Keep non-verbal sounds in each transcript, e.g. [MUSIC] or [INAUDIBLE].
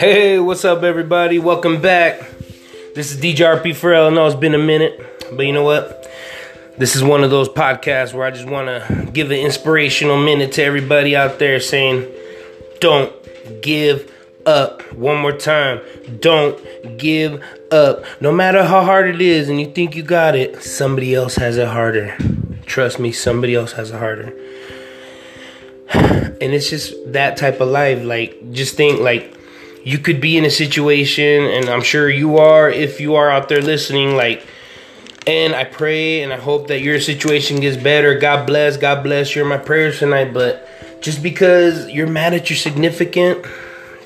Hey, what's up, everybody? Welcome back. This is DJRP Pharrell. I know it's been a minute, but you know what? This is one of those podcasts where I just want to give an inspirational minute to everybody out there saying, don't give up. One more time. Don't give up. No matter how hard it is and you think you got it, somebody else has it harder. Trust me, somebody else has it harder. [SIGHS] And it's just that type of life. Like, just think, like, you could be in a situation, and I'm sure you are if you are out there listening, like, and I pray and I hope that your situation gets better. God bless, God bless. You're my prayers tonight, but just because you're mad at your significant,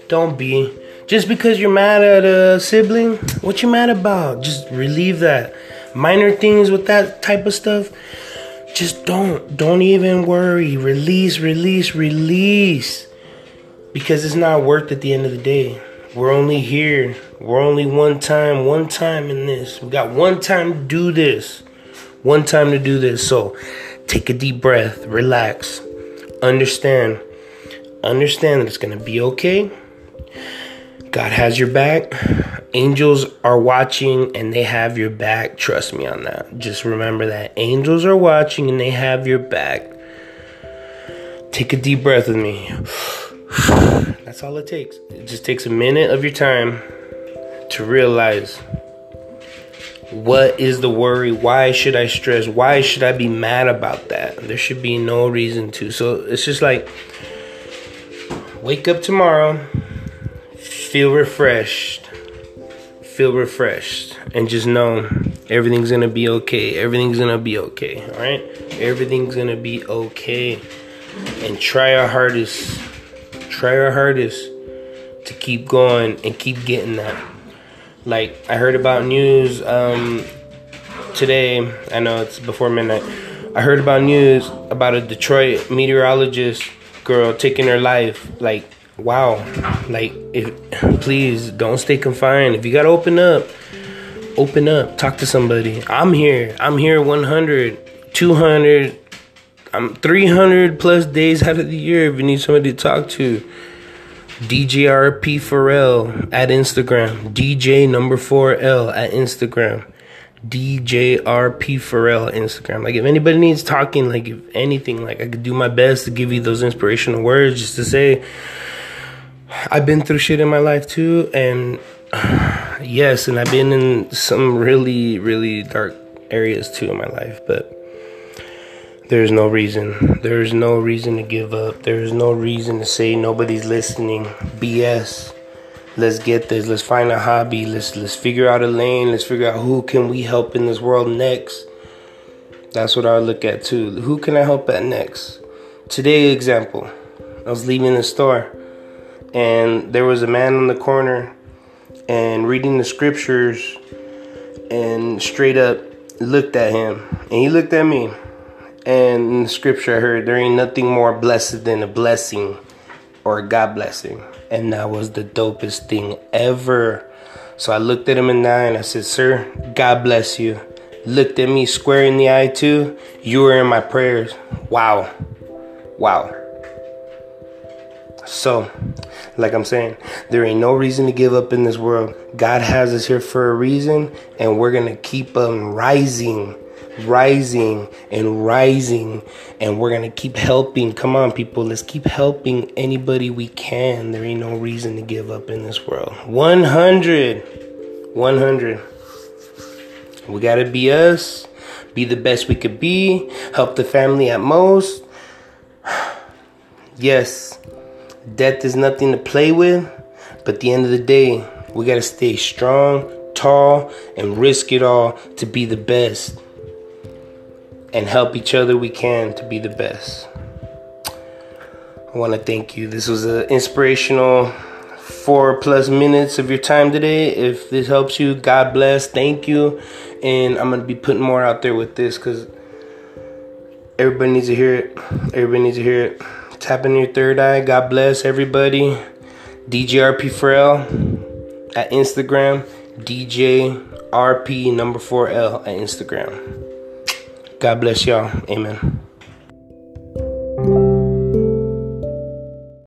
don't be. Just because you're mad at a sibling, what you mad about? Just relieve that. Minor things with that type of stuff, just don't. Don't even worry. Release, release, release. Because it's not worth at the end of the day. We're only here. We're only one time, one time in this. We got one time to do this. One time to do this. So take a deep breath, relax, understand. Understand that it's going to be okay. God has your back. Angels are watching and they have your back. Trust me on that. Just remember that. Angels are watching and they have your back. Take a deep breath with me. That's all it takes. It just takes a minute of your time to realize what is the worry? Why should I stress? Why should I be mad about that? There should be no reason to. So it's just like wake up tomorrow, feel refreshed, feel refreshed, and just know everything's gonna be okay. Everything's gonna be okay. All right, everything's gonna be okay, and try our hardest try our hardest to keep going and keep getting that. Like I heard about news um, today. I know it's before midnight. I heard about news about a Detroit meteorologist girl taking her life. Like wow. Like if please don't stay confined. If you gotta open up, open up. Talk to somebody. I'm here. I'm here 100, 200 I'm 300 plus days out of the year if you need somebody to talk to. DJRP Pharrell at Instagram. DJ number 4L at Instagram. DJRP Pharrell Instagram. Like if anybody needs talking, like if anything, like I could do my best to give you those inspirational words just to say I've been through shit in my life too and [SIGHS] yes, and I've been in some really, really dark areas too in my life, but there's no reason. There's no reason to give up. There's no reason to say nobody's listening. BS. Let's get this. Let's find a hobby. Let's let's figure out a lane. Let's figure out who can we help in this world next. That's what I look at too. Who can I help at next? Today example. I was leaving the store and there was a man on the corner and reading the scriptures and straight up looked at him and he looked at me and in the scripture I heard there ain't nothing more blessed than a blessing or a God blessing. And that was the dopest thing ever. So I looked at him in the eye and I said, Sir, God bless you. Looked at me square in the eye too. You were in my prayers. Wow. Wow. So, like I'm saying, there ain't no reason to give up in this world. God has us here for a reason, and we're gonna keep on rising rising and rising and we're gonna keep helping. Come on people let's keep helping anybody we can. There ain't no reason to give up in this world. 100 100 we gotta be us. Be the best we could be. Help the family at most. [SIGHS] Yes death is nothing to play with but the end of the day we gotta stay strong tall and risk it all to be the best and help each other we can to be the best. I want to thank you. This was an inspirational four plus minutes of your time today. If this helps you, God bless. Thank you. And I'm going to be putting more out there with this because everybody needs to hear it. Everybody needs to hear it. Tap in your third eye. God bless everybody. DJRP Pharrell at Instagram. DJRP number 4L at Instagram. God bless y'all. Amen.